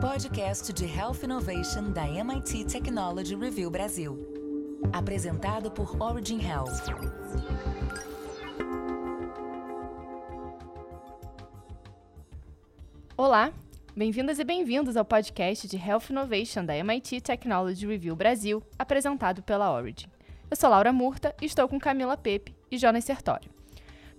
podcast de Health Innovation da MIT Technology Review Brasil. Apresentado por Origin Health. Olá, bem-vindas e bem-vindos ao podcast de Health Innovation da MIT Technology Review Brasil, apresentado pela Origin. Eu sou Laura Murta e estou com Camila Pepe e Jonas Sertório.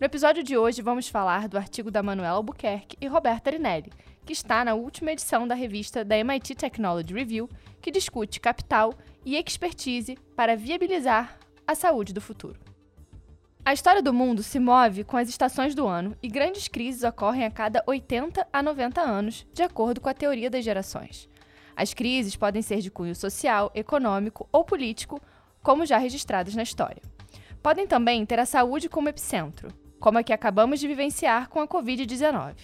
No episódio de hoje, vamos falar do artigo da Manuela Albuquerque e Roberta Arinelli, que está na última edição da revista da MIT Technology Review, que discute capital e expertise para viabilizar a saúde do futuro. A história do mundo se move com as estações do ano e grandes crises ocorrem a cada 80 a 90 anos, de acordo com a teoria das gerações. As crises podem ser de cunho social, econômico ou político, como já registradas na história. Podem também ter a saúde como epicentro, como a que acabamos de vivenciar com a Covid-19.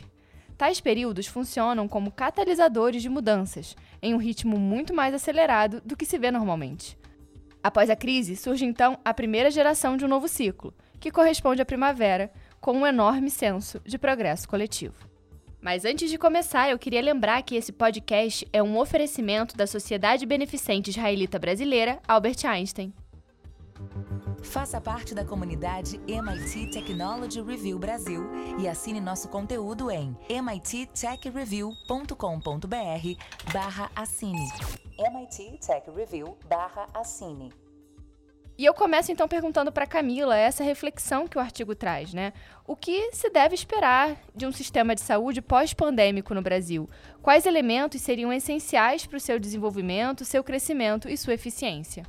Tais períodos funcionam como catalisadores de mudanças, em um ritmo muito mais acelerado do que se vê normalmente. Após a crise, surge então a primeira geração de um novo ciclo, que corresponde à primavera, com um enorme senso de progresso coletivo. Mas antes de começar, eu queria lembrar que esse podcast é um oferecimento da Sociedade Beneficente Israelita Brasileira Albert Einstein. Faça parte da comunidade MIT Technology Review Brasil e assine nosso conteúdo em mittechreview.com.br barra assine. MIT Tech Review barra assine. E eu começo então perguntando para Camila essa reflexão que o artigo traz, né? O que se deve esperar de um sistema de saúde pós-pandêmico no Brasil? Quais elementos seriam essenciais para o seu desenvolvimento, seu crescimento e sua eficiência?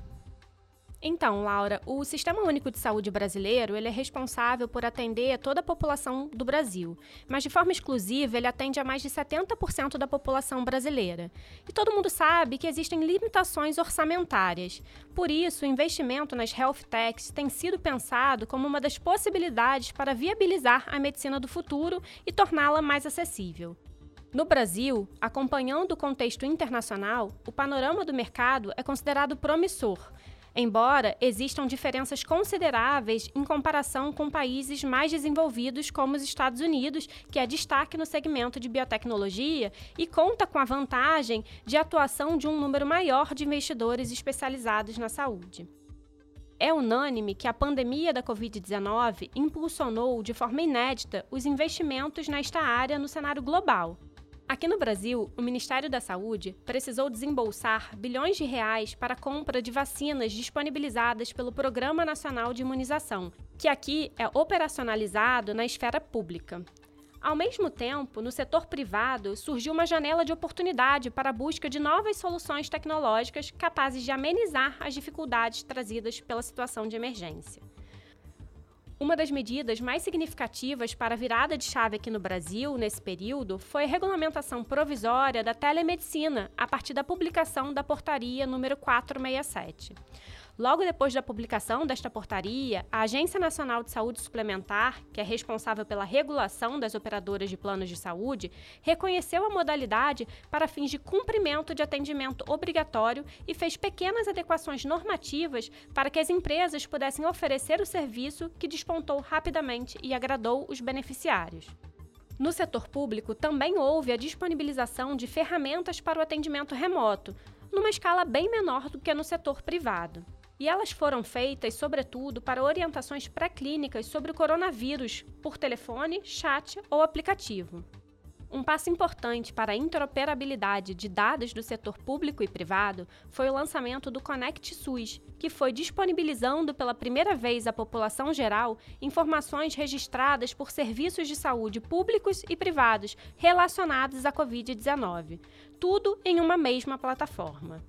Então, Laura, o Sistema Único de Saúde brasileiro ele é responsável por atender toda a população do Brasil, mas de forma exclusiva ele atende a mais de 70% da população brasileira. E todo mundo sabe que existem limitações orçamentárias. Por isso, o investimento nas health techs tem sido pensado como uma das possibilidades para viabilizar a medicina do futuro e torná-la mais acessível. No Brasil, acompanhando o contexto internacional, o panorama do mercado é considerado promissor embora existam diferenças consideráveis em comparação com países mais desenvolvidos como os Estados Unidos, que é destaque no segmento de biotecnologia e conta com a vantagem de atuação de um número maior de investidores especializados na saúde. É unânime que a pandemia da Covid-19 impulsionou de forma inédita os investimentos nesta área no cenário global. Aqui no Brasil, o Ministério da Saúde precisou desembolsar bilhões de reais para a compra de vacinas disponibilizadas pelo Programa Nacional de Imunização, que aqui é operacionalizado na esfera pública. Ao mesmo tempo, no setor privado, surgiu uma janela de oportunidade para a busca de novas soluções tecnológicas capazes de amenizar as dificuldades trazidas pela situação de emergência. Uma das medidas mais significativas para a virada de chave aqui no Brasil, nesse período, foi a regulamentação provisória da telemedicina, a partir da publicação da portaria número 467. Logo depois da publicação desta portaria, a Agência Nacional de Saúde Suplementar, que é responsável pela regulação das operadoras de planos de saúde, reconheceu a modalidade para fins de cumprimento de atendimento obrigatório e fez pequenas adequações normativas para que as empresas pudessem oferecer o serviço que despontou rapidamente e agradou os beneficiários. No setor público, também houve a disponibilização de ferramentas para o atendimento remoto, numa escala bem menor do que no setor privado. E elas foram feitas, sobretudo, para orientações pré-clínicas sobre o coronavírus, por telefone, chat ou aplicativo. Um passo importante para a interoperabilidade de dados do setor público e privado foi o lançamento do Connect SUS, que foi disponibilizando pela primeira vez à população geral informações registradas por serviços de saúde públicos e privados relacionados à Covid-19, tudo em uma mesma plataforma.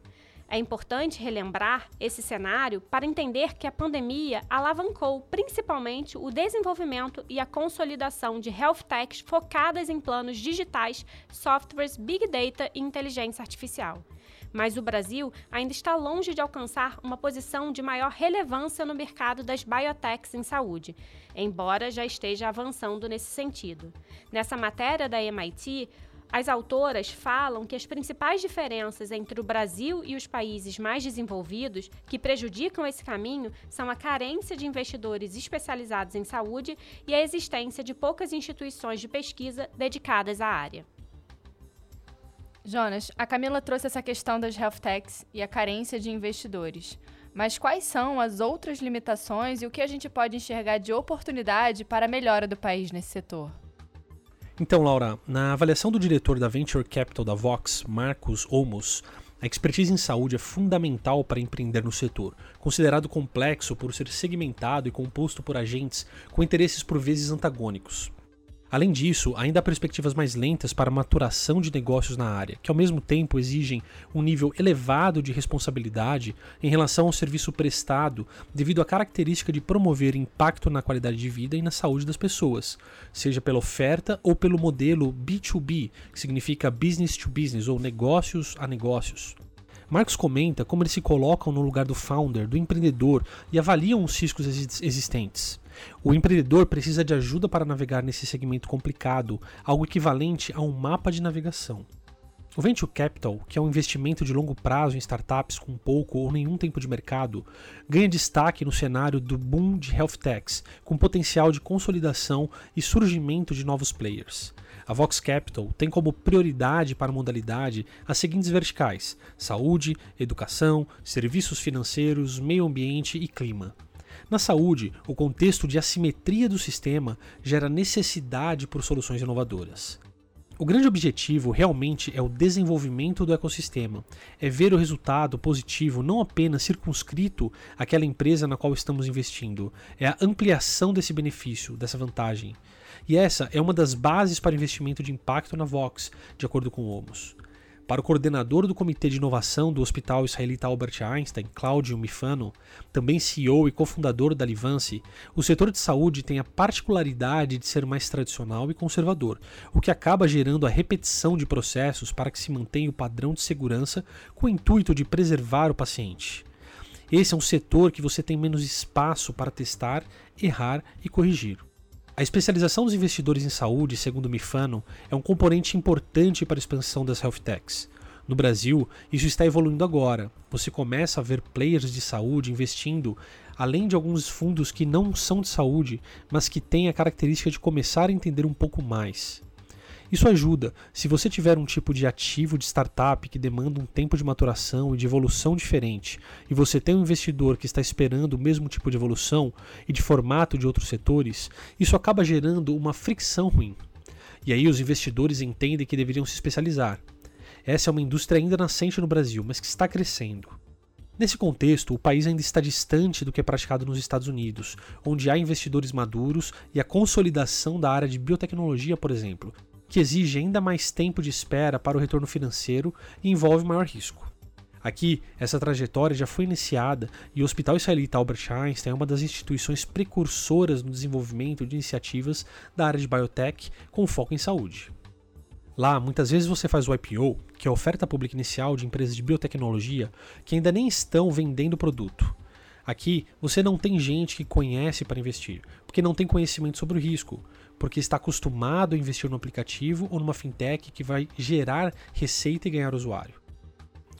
É importante relembrar esse cenário para entender que a pandemia alavancou principalmente o desenvolvimento e a consolidação de health techs focadas em planos digitais, softwares, big data e inteligência artificial. Mas o Brasil ainda está longe de alcançar uma posição de maior relevância no mercado das biotechs em saúde, embora já esteja avançando nesse sentido. Nessa matéria da MIT, as autoras falam que as principais diferenças entre o Brasil e os países mais desenvolvidos que prejudicam esse caminho são a carência de investidores especializados em saúde e a existência de poucas instituições de pesquisa dedicadas à área. Jonas, a Camila trouxe essa questão das health techs e a carência de investidores. Mas quais são as outras limitações e o que a gente pode enxergar de oportunidade para a melhora do país nesse setor? Então, Laura, na avaliação do diretor da Venture Capital da Vox, Marcos Olmos, a expertise em saúde é fundamental para empreender no setor, considerado complexo por ser segmentado e composto por agentes com interesses por vezes antagônicos. Além disso, ainda há perspectivas mais lentas para a maturação de negócios na área, que ao mesmo tempo exigem um nível elevado de responsabilidade em relação ao serviço prestado, devido à característica de promover impacto na qualidade de vida e na saúde das pessoas, seja pela oferta ou pelo modelo B2B, que significa business to business ou negócios a negócios. Marcos comenta como eles se colocam no lugar do founder, do empreendedor e avaliam os riscos existentes. O empreendedor precisa de ajuda para navegar nesse segmento complicado, algo equivalente a um mapa de navegação. O Venture Capital, que é um investimento de longo prazo em startups com pouco ou nenhum tempo de mercado, ganha destaque no cenário do boom de health techs, com potencial de consolidação e surgimento de novos players. A Vox Capital tem como prioridade para a modalidade as seguintes verticais: saúde, educação, serviços financeiros, meio ambiente e clima. Na saúde, o contexto de assimetria do sistema gera necessidade por soluções inovadoras. O grande objetivo realmente é o desenvolvimento do ecossistema, é ver o resultado positivo não apenas circunscrito àquela empresa na qual estamos investindo, é a ampliação desse benefício, dessa vantagem. E essa é uma das bases para investimento de impacto na Vox, de acordo com o Omos. Para o coordenador do Comitê de Inovação do Hospital Israelita Albert Einstein, Cláudio Mifano, também CEO e cofundador da Livance, o setor de saúde tem a particularidade de ser mais tradicional e conservador, o que acaba gerando a repetição de processos para que se mantenha o padrão de segurança com o intuito de preservar o paciente. Esse é um setor que você tem menos espaço para testar, errar e corrigir. A especialização dos investidores em saúde, segundo Mifano, é um componente importante para a expansão das health techs. No Brasil, isso está evoluindo agora. Você começa a ver players de saúde investindo, além de alguns fundos que não são de saúde, mas que têm a característica de começar a entender um pouco mais. Isso ajuda. Se você tiver um tipo de ativo de startup que demanda um tempo de maturação e de evolução diferente, e você tem um investidor que está esperando o mesmo tipo de evolução e de formato de outros setores, isso acaba gerando uma fricção ruim. E aí os investidores entendem que deveriam se especializar. Essa é uma indústria ainda nascente no Brasil, mas que está crescendo. Nesse contexto, o país ainda está distante do que é praticado nos Estados Unidos, onde há investidores maduros e a consolidação da área de biotecnologia, por exemplo, que exige ainda mais tempo de espera para o retorno financeiro e envolve maior risco. Aqui, essa trajetória já foi iniciada e o Hospital Israelita Albert Einstein é uma das instituições precursoras no desenvolvimento de iniciativas da área de biotech com foco em saúde. Lá, muitas vezes você faz o IPO, que é a oferta pública inicial de empresas de biotecnologia que ainda nem estão vendendo o produto. Aqui, você não tem gente que conhece para investir, porque não tem conhecimento sobre o risco, porque está acostumado a investir no aplicativo ou numa fintech que vai gerar receita e ganhar usuário.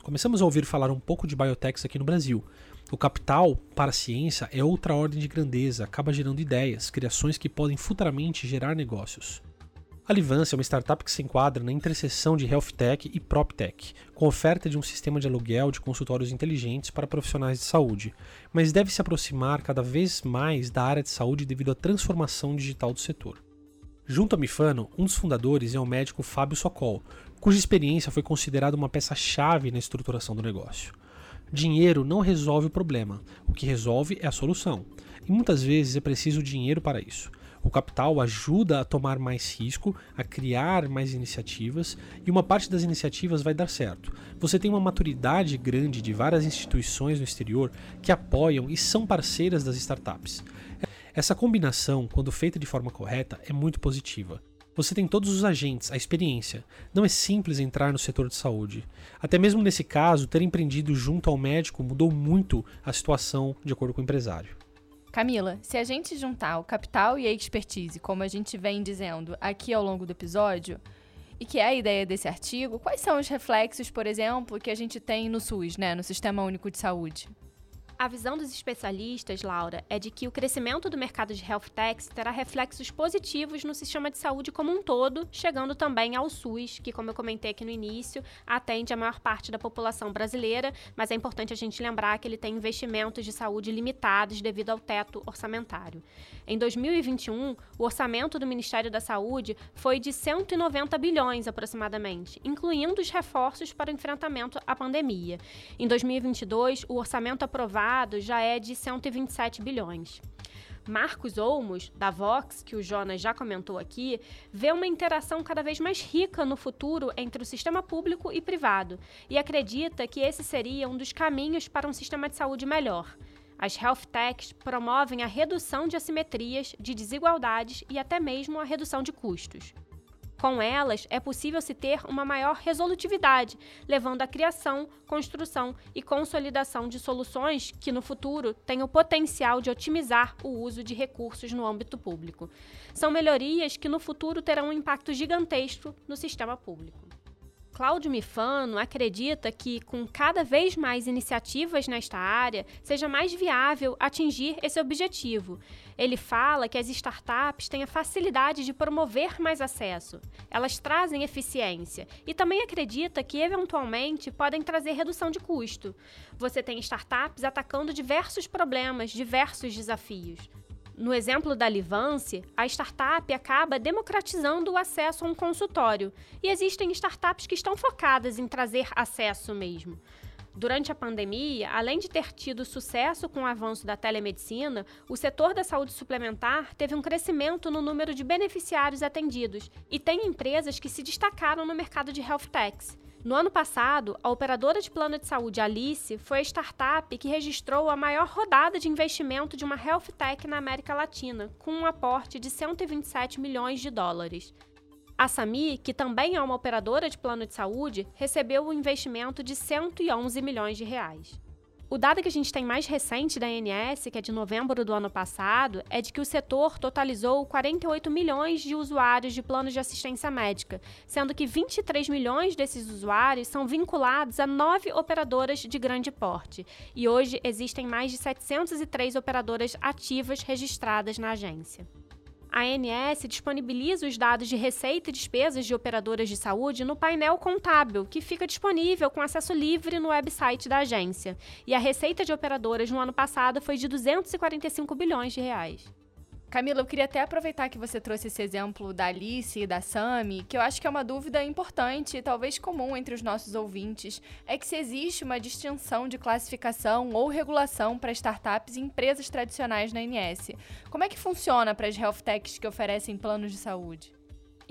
Começamos a ouvir falar um pouco de biotechs aqui no Brasil. O capital para a ciência é outra ordem de grandeza, acaba gerando ideias, criações que podem futuramente gerar negócios. A Livance é uma startup que se enquadra na interseção de Health Tech e PropTech, com oferta de um sistema de aluguel de consultórios inteligentes para profissionais de saúde, mas deve se aproximar cada vez mais da área de saúde devido à transformação digital do setor. Junto a Mifano, um dos fundadores é o médico Fábio Socol, cuja experiência foi considerada uma peça-chave na estruturação do negócio. Dinheiro não resolve o problema, o que resolve é a solução, e muitas vezes é preciso dinheiro para isso. O capital ajuda a tomar mais risco, a criar mais iniciativas, e uma parte das iniciativas vai dar certo. Você tem uma maturidade grande de várias instituições no exterior que apoiam e são parceiras das startups. Essa combinação, quando feita de forma correta, é muito positiva. Você tem todos os agentes, a experiência. Não é simples entrar no setor de saúde. Até mesmo nesse caso, ter empreendido junto ao médico mudou muito a situação de acordo com o empresário. Camila, se a gente juntar o capital e a expertise, como a gente vem dizendo aqui ao longo do episódio, e que é a ideia desse artigo, quais são os reflexos, por exemplo, que a gente tem no SUS, né, no Sistema Único de Saúde? A visão dos especialistas, Laura, é de que o crescimento do mercado de health techs terá reflexos positivos no sistema de saúde como um todo, chegando também ao SUS, que, como eu comentei aqui no início, atende a maior parte da população brasileira, mas é importante a gente lembrar que ele tem investimentos de saúde limitados devido ao teto orçamentário. Em 2021, o orçamento do Ministério da Saúde foi de 190 bilhões aproximadamente, incluindo os reforços para o enfrentamento à pandemia. Em 2022, o orçamento aprovado já é de 127 bilhões. Marcos Olmos, da Vox, que o Jonas já comentou aqui, vê uma interação cada vez mais rica no futuro entre o sistema público e privado e acredita que esse seria um dos caminhos para um sistema de saúde melhor. As health techs promovem a redução de assimetrias, de desigualdades e até mesmo a redução de custos. Com elas, é possível se ter uma maior resolutividade, levando à criação, construção e consolidação de soluções que, no futuro, têm o potencial de otimizar o uso de recursos no âmbito público. São melhorias que, no futuro, terão um impacto gigantesco no sistema público. Cláudio Mifano acredita que, com cada vez mais iniciativas nesta área, seja mais viável atingir esse objetivo. Ele fala que as startups têm a facilidade de promover mais acesso, elas trazem eficiência e também acredita que, eventualmente, podem trazer redução de custo. Você tem startups atacando diversos problemas, diversos desafios. No exemplo da Livance, a startup acaba democratizando o acesso a um consultório, e existem startups que estão focadas em trazer acesso mesmo. Durante a pandemia, além de ter tido sucesso com o avanço da telemedicina, o setor da saúde suplementar teve um crescimento no número de beneficiários atendidos e tem empresas que se destacaram no mercado de health techs. No ano passado, a operadora de plano de saúde Alice foi a startup que registrou a maior rodada de investimento de uma health tech na América Latina, com um aporte de 127 milhões de dólares. A Sami, que também é uma operadora de plano de saúde, recebeu um investimento de 111 milhões de reais. O dado que a gente tem mais recente da ANS, que é de novembro do ano passado, é de que o setor totalizou 48 milhões de usuários de planos de assistência médica, sendo que 23 milhões desses usuários são vinculados a nove operadoras de grande porte. E hoje existem mais de 703 operadoras ativas registradas na agência. A ANS disponibiliza os dados de receita e despesas de operadoras de saúde no painel contábil, que fica disponível com acesso livre no website da agência. E a receita de operadoras no ano passado foi de 245 bilhões de reais. Camila, eu queria até aproveitar que você trouxe esse exemplo da Alice e da Sami, que eu acho que é uma dúvida importante e talvez comum entre os nossos ouvintes, é que se existe uma distinção de classificação ou regulação para startups e empresas tradicionais na ANS. Como é que funciona para as health techs que oferecem planos de saúde?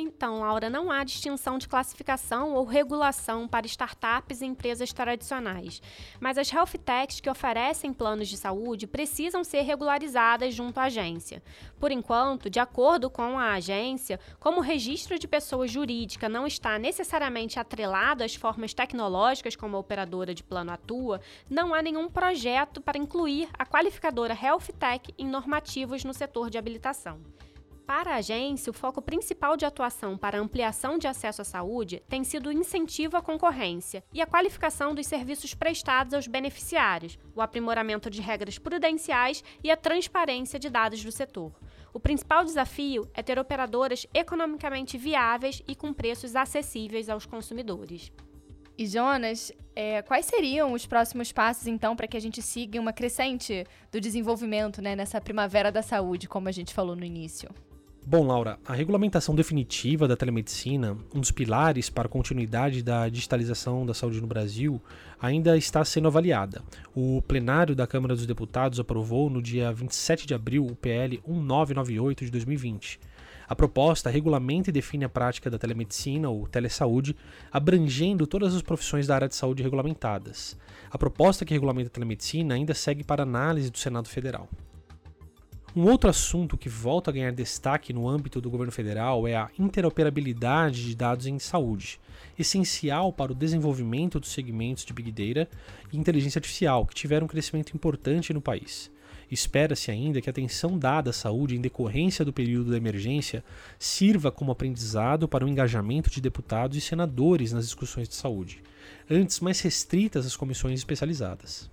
Então, Laura, não há distinção de classificação ou regulação para startups e empresas tradicionais, mas as health techs que oferecem planos de saúde precisam ser regularizadas junto à agência. Por enquanto, de acordo com a agência, como o registro de pessoa jurídica não está necessariamente atrelado às formas tecnológicas como a operadora de plano atua, não há nenhum projeto para incluir a qualificadora Health Tech em normativos no setor de habilitação. Para a agência, o foco principal de atuação para ampliação de acesso à saúde tem sido o incentivo à concorrência e a qualificação dos serviços prestados aos beneficiários, o aprimoramento de regras prudenciais e a transparência de dados do setor. O principal desafio é ter operadoras economicamente viáveis e com preços acessíveis aos consumidores. E Jonas, é, quais seriam os próximos passos então para que a gente siga uma crescente do desenvolvimento né, nessa primavera da saúde, como a gente falou no início? Bom, Laura, a regulamentação definitiva da telemedicina, um dos pilares para a continuidade da digitalização da saúde no Brasil, ainda está sendo avaliada. O plenário da Câmara dos Deputados aprovou no dia 27 de abril o PL 1998 de 2020. A proposta regulamenta e define a prática da telemedicina ou telesaúde, abrangendo todas as profissões da área de saúde regulamentadas. A proposta que regulamenta a telemedicina ainda segue para análise do Senado Federal. Um outro assunto que volta a ganhar destaque no âmbito do governo federal é a interoperabilidade de dados em saúde, essencial para o desenvolvimento dos segmentos de Big Data e inteligência artificial, que tiveram um crescimento importante no país. Espera-se ainda que a atenção dada à saúde em decorrência do período da emergência sirva como aprendizado para o engajamento de deputados e senadores nas discussões de saúde, antes mais restritas às comissões especializadas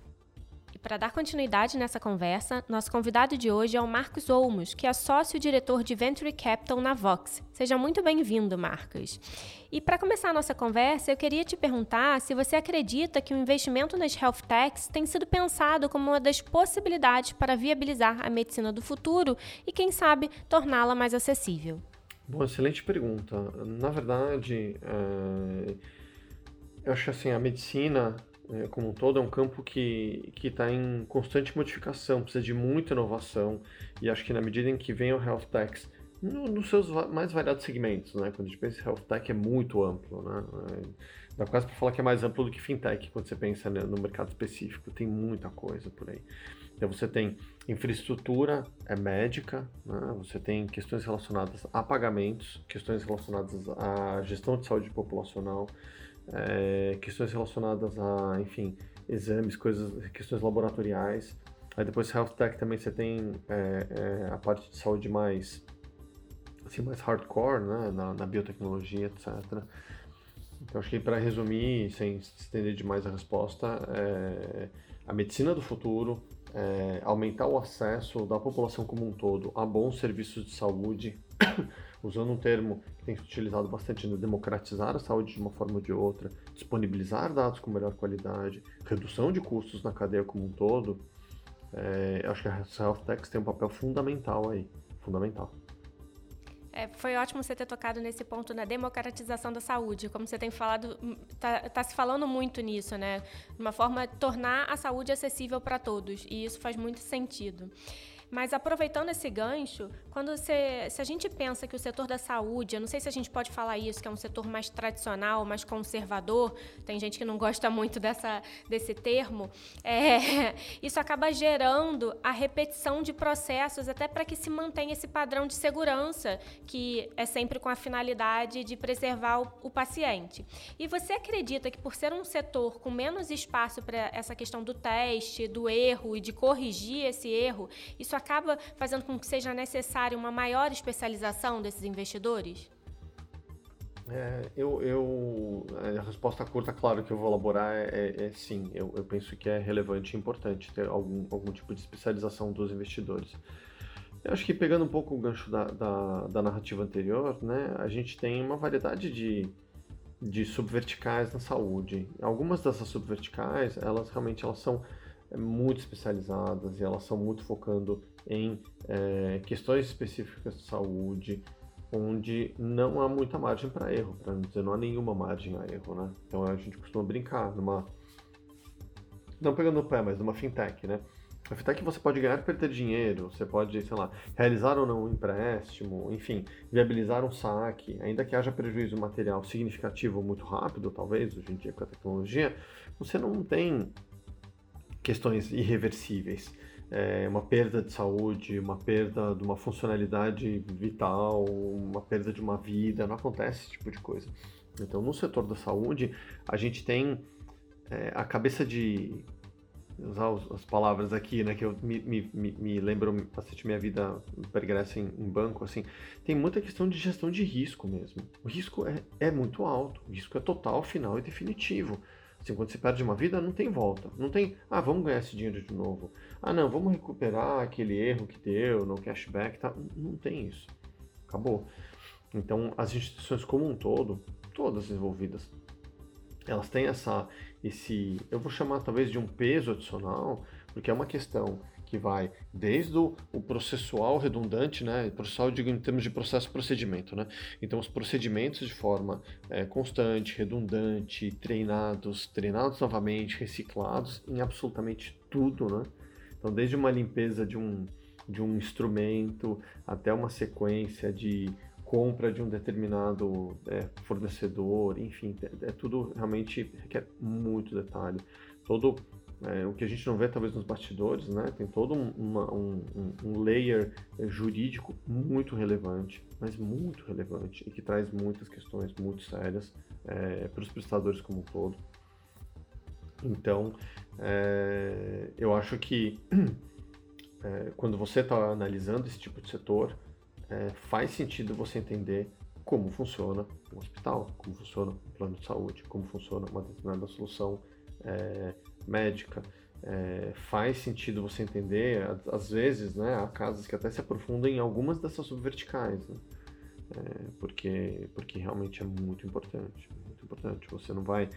Para dar continuidade nessa conversa, nosso convidado de hoje é o Marcos Olmos, que é sócio-diretor de Venture Capital na Vox. Seja muito bem-vindo, Marcos. E para começar a nossa conversa, eu queria te perguntar se você acredita que o investimento nas health techs tem sido pensado como uma das possibilidades para viabilizar a medicina do futuro e, quem sabe, torná-la mais acessível. Bom, excelente pergunta. Na verdade, é... eu acho assim, a medicina é, como um todo é um campo que está em constante modificação, precisa de muita inovação e acho que na medida em que vem o health techs no, nos seus mais variados segmentos, né? Quando a gente pensa em health tech é muito amplo, né? Dá quase para falar que é mais amplo do que fintech quando você pensa né, no mercado específico, tem muita coisa por aí. Então você tem infraestrutura é médica, né? você tem questões relacionadas a pagamentos, questões relacionadas à gestão de saúde populacional, é, questões relacionadas a, enfim, exames, coisas, questões laboratoriais. Aí depois health tech também você tem é, é, a parte de saúde mais assim mais hardcore, né, na, na biotecnologia, etc. Então acho que para resumir, sem estender demais a resposta, é, a medicina do futuro é, aumentar o acesso da população como um todo a bons serviços de saúde, usando um termo que tem sido utilizado bastante, né, democratizar a saúde de uma forma ou de outra, disponibilizar dados com melhor qualidade, redução de custos na cadeia como um todo, é, acho que a Health Techs tem um papel fundamental aí, fundamental. É, foi ótimo você ter tocado nesse ponto na democratização da saúde. Como você tem falado, está hum, tá se falando muito nisso, né? Uma forma de tornar a saúde acessível para todos. E isso faz muito sentido. Mas aproveitando esse gancho, quando você, se a gente pensa que o setor da saúde, eu não sei se a gente pode falar isso, que é um setor mais tradicional, mais conservador, tem gente que não gosta muito dessa, desse termo, é, isso acaba gerando a repetição de processos até para que se mantenha esse padrão de segurança, que é sempre com a finalidade de preservar o, o paciente. E você acredita que por ser um setor com menos espaço para essa questão do teste, do erro e de corrigir esse erro, isso acaba fazendo com que seja necessária uma maior especialização desses investidores? É, eu, eu, a resposta curta, claro, que eu vou elaborar é, é, é sim. Eu, eu, penso que é relevante e importante ter algum, algum tipo de especialização dos investidores. Eu acho que pegando um pouco o gancho da, da, da narrativa anterior, né, a gente tem uma variedade de, de subverticais na saúde. Algumas dessas subverticais, elas realmente elas são muito especializadas e elas são muito focando em é, questões específicas de saúde, onde não há muita margem para erro, para não dizer não há nenhuma margem a erro, né? Então a gente costuma brincar numa não pegando no pé, mas numa fintech, né? A fintech você pode ganhar perder dinheiro, você pode, sei lá, realizar ou não um empréstimo, enfim, viabilizar um saque, ainda que haja prejuízo material significativo muito rápido, talvez, hoje em dia com a tecnologia, você não tem questões irreversíveis. É uma perda de saúde, uma perda de uma funcionalidade vital, uma perda de uma vida, não acontece esse tipo de coisa. Então, no setor da saúde, a gente tem é, a cabeça de usar as palavras aqui, né, que eu me, me, me lembro bastante minha vida pregressa em, em, banco, assim, tem muita questão de gestão de risco mesmo. O risco é, é muito alto, o risco é total, final e definitivo. Assim, quando você perde uma vida, não tem volta. Não tem, ah, vamos ganhar esse dinheiro de novo. Ah, não, vamos recuperar aquele erro que deu no cashback. Tá? Não tem isso. Acabou. Então, as instituições como um todo, todas envolvidas, elas têm essa, esse, eu vou chamar talvez de um peso adicional, porque é uma questão que vai desde o, o processual redundante, né, processual digo em termos de processo procedimento, né, então os procedimentos de forma é, constante, redundante, treinados, treinados novamente, reciclados em absolutamente tudo, né, então desde uma limpeza de um de um instrumento até uma sequência de compra de um determinado é, fornecedor, enfim, é, é, tudo realmente requer muito detalhe. Todo é, o que a gente não vê talvez nos bastidores, né? Tem todo um, uma, um, um, layer jurídico muito relevante, mas muito relevante e que traz muitas questões muito sérias é, para os prestadores como um todo. Então, é, eu acho que é, quando você está analisando esse tipo de setor, é, faz sentido você entender como funciona um hospital, como funciona um plano de saúde, como funciona uma determinada solução é, médica, é, faz sentido você entender, às vezes, né, há casas que até se aprofundam em algumas dessas subverticais, né? é, porque, porque realmente é muito importante, muito importante. Você não vai,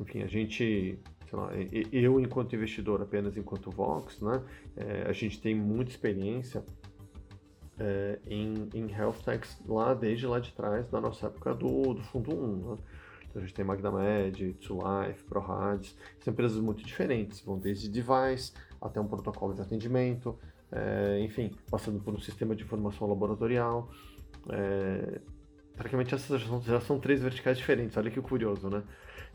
enfim, a gente, lá, eu enquanto investidor, apenas enquanto Vox, né, é, a gente tem muita experiência é, em, em health techs lá desde lá de trás, da nossa época do, do fundo 1, né? Então a gente tem MagnaMed, TwoLife, ProRads, são empresas muito diferentes, vão desde device até um protocolo de atendimento, é, enfim, passando por um sistema de informação laboratorial. É, praticamente essas já são, já são, três verticais diferentes, olha que curioso, né?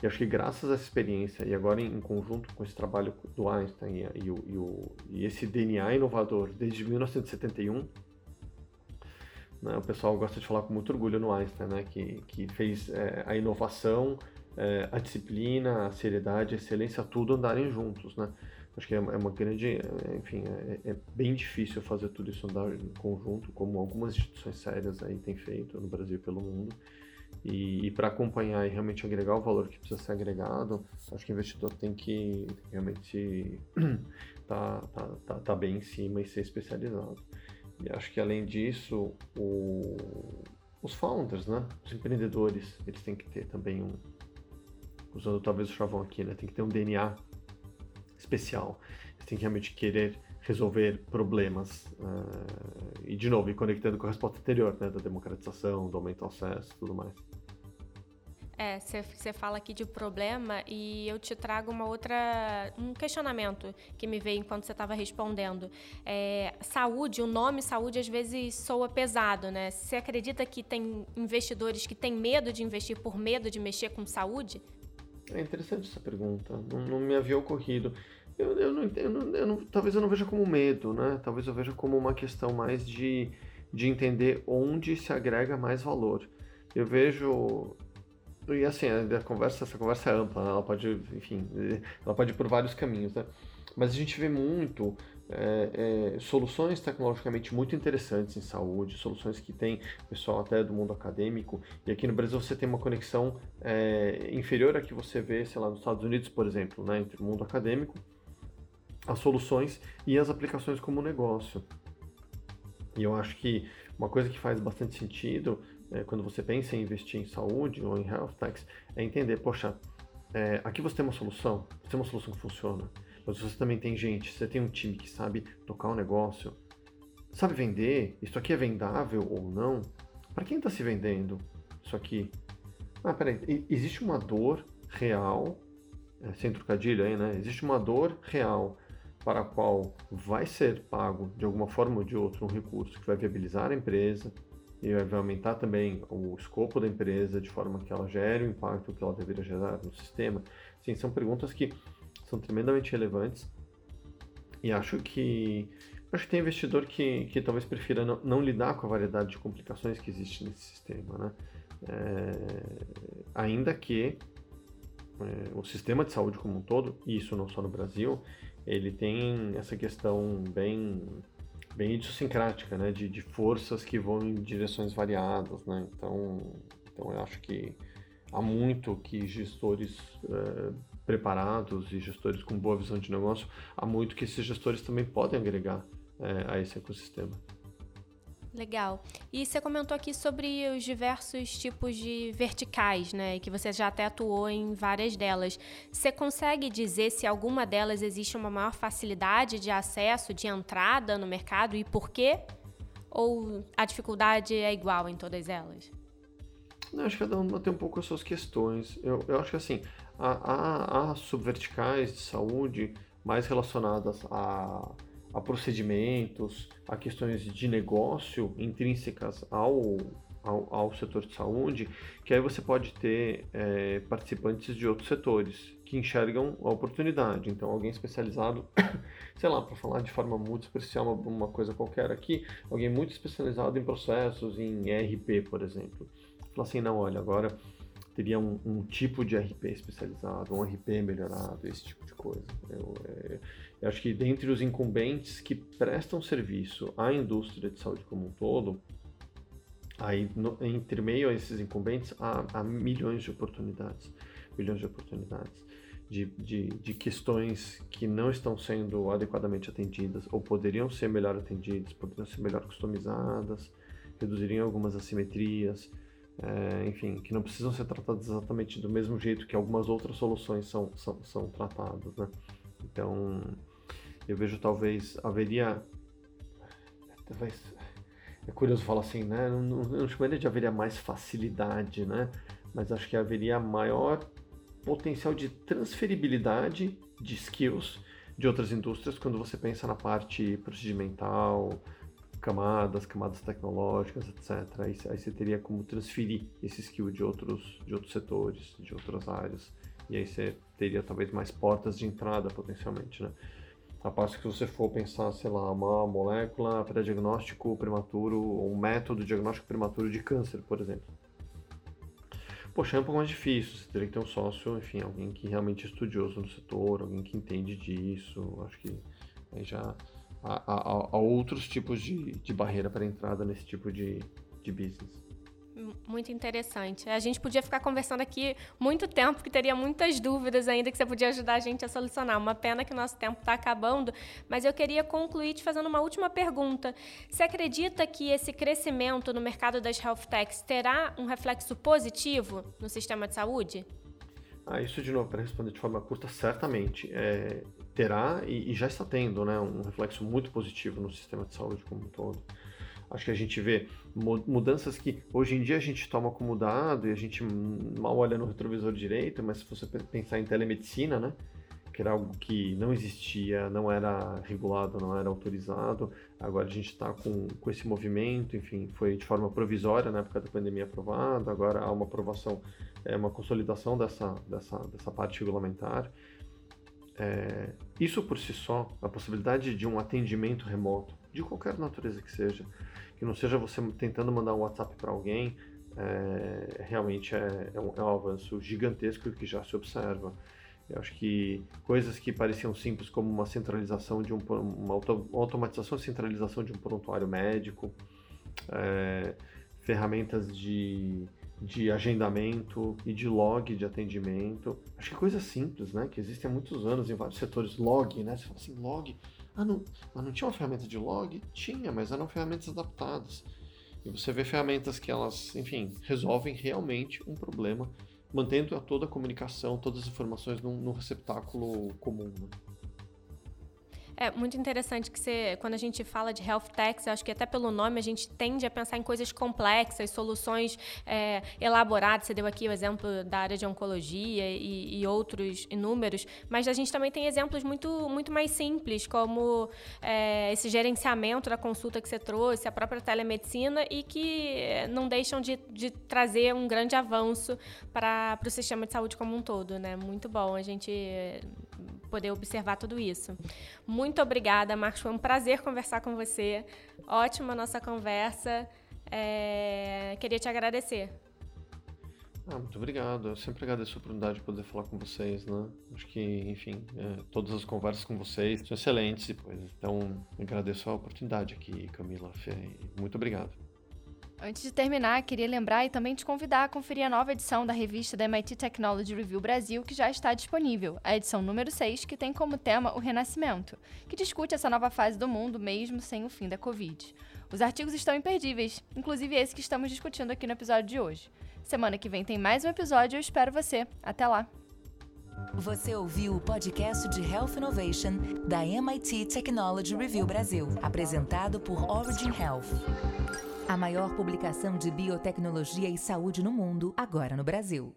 E acho que graças a essa experiência, e agora em, em conjunto com esse trabalho do Einstein e, e, e, o, e esse DNA inovador desde 1971, né? O pessoal gosta de falar com muito orgulho no Einstein, né? que, que fez é, a inovação, é, a disciplina, a seriedade, a excelência, tudo andarem juntos. Né? Acho que é, é uma grande, é, enfim, é, é, bem difícil fazer tudo isso andar em conjunto, como algumas instituições sérias aí têm feito no Brasil e pelo mundo. E, e para acompanhar e realmente agregar o valor que precisa ser agregado, acho que o investidor tem que realmente tá, tá, tá, tá bem em cima e ser especializado. E acho que além disso, o, os founders, né? Os empreendedores, eles têm que ter também um, usando talvez o chavão aqui, né? Tem que ter um DNA especial. Eles têm que realmente querer resolver problemas. Uh, e de novo, e conectando com a resposta anterior, né? Da democratização, do aumento do acesso, tudo mais. É, você fala aqui de problema e eu te trago uma outra, um questionamento que me veio enquanto você estava respondendo. É, saúde, o nome saúde às vezes soa pesado, né? Você acredita que tem investidores que têm medo de investir por medo de mexer com saúde? É interessante essa pergunta. Não, não me havia ocorrido. Eu, eu, não, eu, não, eu não, talvez eu não veja como medo, né? Talvez eu veja como uma questão mais de, de entender onde se agrega mais valor. Eu vejo e assim, a conversa, essa conversa é ampla, né? ela pode, enfim, ela pode ir por vários caminhos, né? Mas a gente vê muito é, é, soluções tecnologicamente muito interessantes em saúde, soluções que tem pessoal até do mundo acadêmico, e aqui no Brasil você tem uma conexão é, inferior à que você vê, sei lá, nos Estados Unidos, por exemplo, né? entre o mundo acadêmico, as soluções e as aplicações como negócio. E eu acho que uma coisa que faz bastante sentido é, quando você pensa em investir em saúde ou em health techs, é entender, poxa, é, aqui você tem uma solução, você tem uma solução que funciona, mas você também tem gente, você tem um time que sabe tocar o um negócio, sabe vender, isso aqui é vendável ou não, para quem está se vendendo isso aqui? Ah, peraí, existe uma dor real, é, sem trocadilho aí, né? Existe uma dor real para a qual vai ser pago de alguma forma ou de outra um recurso que vai viabilizar a empresa, e vai aumentar também o escopo da empresa de forma que ela gere o impacto que ela deveria gerar no sistema. Sim, são perguntas que são tremendamente relevantes e acho que acho que tem investidor que, que talvez prefira não, não lidar com a variedade de complicações que existe nesse sistema, né? É, ainda que é, o sistema de saúde como um todo, e isso não só no Brasil, ele tem essa questão bem bem idiosincrática, né? De, de forças que vão em direções variadas, né? Então, então eu acho que há muito que gestores é, preparados e gestores com boa visão de negócio, há muito que esses gestores também podem agregar é, a esse ecossistema. Legal. E você comentou aqui sobre os diversos tipos de verticais, né? E que você já até atuou em várias delas. Você consegue dizer se alguma delas existe uma maior facilidade de acesso, de entrada no mercado e por quê? Ou a dificuldade é igual em todas elas? Não, acho que cada uma tem um pouco as suas questões. Eu, eu acho que assim, há, há, há subverticais de saúde mais relacionadas a a procedimentos, a questões de negócio intrínsecas ao, ao, ao setor de saúde, que aí você pode ter é, participantes de outros setores que enxergam a oportunidade. Então, alguém especializado, sei lá, para falar de forma muito especial uma, uma coisa qualquer aqui, alguém muito especializado em processos, em ERP, por exemplo. Fala assim, não, olha, agora teria um, um, tipo de RP especializado, um RP melhorado, esse tipo de coisa. Eu, é, eu acho que dentre os incumbentes que prestam serviço à indústria de saúde como um todo, aí no, entre meio a esses incumbentes há, há, milhões de oportunidades, milhões de oportunidades. de, de, de, questões que não estão sendo adequadamente atendidas ou poderiam ser melhor atendidas, poderiam ser melhor customizadas, reduziriam algumas assimetrias, é, enfim, que não precisam ser tratadas exatamente do mesmo jeito que algumas outras soluções são, são, são tratadas. Né? Então, eu vejo talvez haveria. Talvez, é curioso falar assim, né? Eu não, eu não chamaria de haveria mais facilidade, né? Mas acho que haveria maior potencial de transferibilidade de skills de outras indústrias quando você pensa na parte procedimental, camadas, camadas tecnológicas, etc. Aí, aí, você teria como transferir esse skill de outros, de outros setores, de outras áreas. E aí você teria talvez mais portas de entrada potencialmente, né? A parte que você for pensar, sei lá, uma molécula para diagnóstico prematuro, um método diagnóstico prematuro de câncer, por exemplo. Poxa, é um pouco mais difícil. Você teria que ter um sócio, enfim, alguém que realmente é estudioso no setor, alguém que entende disso. Acho que aí já há, há, há outros tipos de, de barreira para entrada nesse tipo de, de business. Muito interessante. A gente podia ficar conversando aqui muito tempo, que teria muitas dúvidas ainda que você podia ajudar a gente a solucionar. Uma pena que o nosso tempo está acabando, mas eu queria concluir te fazendo uma última pergunta. Você acredita que esse crescimento no mercado das health techs terá um reflexo positivo no sistema de saúde? Ah, isso de novo, para responder de forma curta, certamente. É, terá e, e já está tendo né, um reflexo muito positivo no sistema de saúde como um todo. Acho que a gente vê mudanças que hoje em dia a gente toma como dado e a gente mal olha no retrovisor direito, mas se você pensar em telemedicina, né? Que era algo que não existia, não era regulado, não era autorizado. Agora a gente está com, com esse movimento, enfim, foi de forma provisória na época da pandemia aprovado, agora há uma aprovação, é uma consolidação dessa, dessa, dessa parte regulamentar. É, isso por si só, a possibilidade de um atendimento remoto, de qualquer natureza que seja, que não seja você tentando mandar um WhatsApp para alguém, é, realmente é, é, um, é, um, avanço gigantesco que já se observa. Eu acho que coisas que pareciam simples, como uma centralização de um, uma auto, automatização e centralização de um prontuário médico, é, ferramentas de, de agendamento e de log de atendimento. Acho que coisas simples, né? Que existem há muitos anos em vários setores. Log, né? Você fala assim, log ah, não, mas não tinha uma ferramenta de log? Tinha, mas eram ferramentas adaptadas. E você vê ferramentas que elas, enfim, resolvem realmente um problema, mantendo toda a comunicação, todas as informações num, num receptáculo comum. Né? É muito interessante que você, quando a gente fala de health techs, acho que até pelo nome a gente tende a pensar em coisas complexas, soluções é, elaboradas. Você deu aqui o exemplo da área de oncologia e, e, outros inúmeros, mas a gente também tem exemplos muito, muito mais simples, como é, esse gerenciamento da consulta que você trouxe, a própria telemedicina, e que não deixam de, de trazer um grande avanço para o sistema de saúde como um todo. Né? Muito bom a gente poder observar tudo isso. Muito obrigada, Marcos. Foi um prazer conversar com você. Ótima nossa conversa. É... Queria te agradecer. Ah, muito obrigado. Eu sempre agradeço a oportunidade de poder falar com vocês, né? Acho que, enfim, é, todas as conversas com vocês são excelentes. Então, agradeço a oportunidade aqui, Camila. Muito obrigado. Antes de terminar, queria lembrar e também te convidar a conferir a nova edição da revista da MIT Technology Review Brasil, que já está disponível, a edição número 6, que tem como tema o Renascimento, que discute essa nova fase do mundo mesmo sem o fim da Covid. Os artigos estão imperdíveis, inclusive esse que estamos discutindo aqui no episódio de hoje. Semana que vem tem mais um episódio e eu espero você. Até lá! Você ouviu o podcast de Health Innovation da MIT Technology Review Brasil, apresentado por Origin Health. A maior publicação de biotecnologia e saúde no mundo, agora no Brasil.